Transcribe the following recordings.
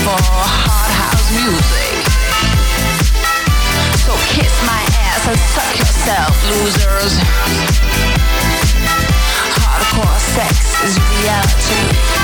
hard house music. So kiss my ass and suck yourself, losers. Hardcore sex is reality.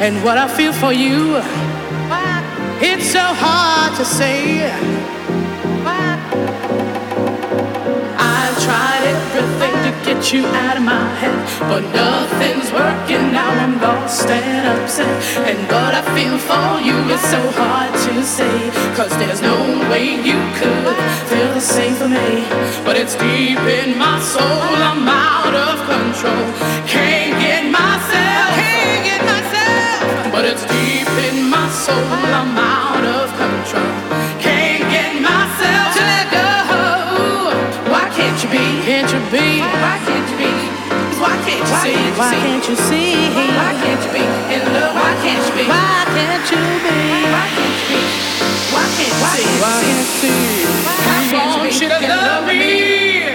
And what I feel for you. It's so hard to say. I've tried everything to get you out of my head, but nothing's working. Now I'm lost and upset. And what I feel for you is so hard to say, cause there's no way you could feel the same for me. But it's deep in my soul, I'm out of control. Can't get myself, myself, but it's deep in my soul, I'm out of control. Can't get myself to let go. Why can't you be? Can't you be? Why can't you be? Why can't you see? Why can't you see? Why can't you be in love? Why can't you be? Why can't you be? Why can't you be? Why can't you see? Why can't you see? I want you to love me.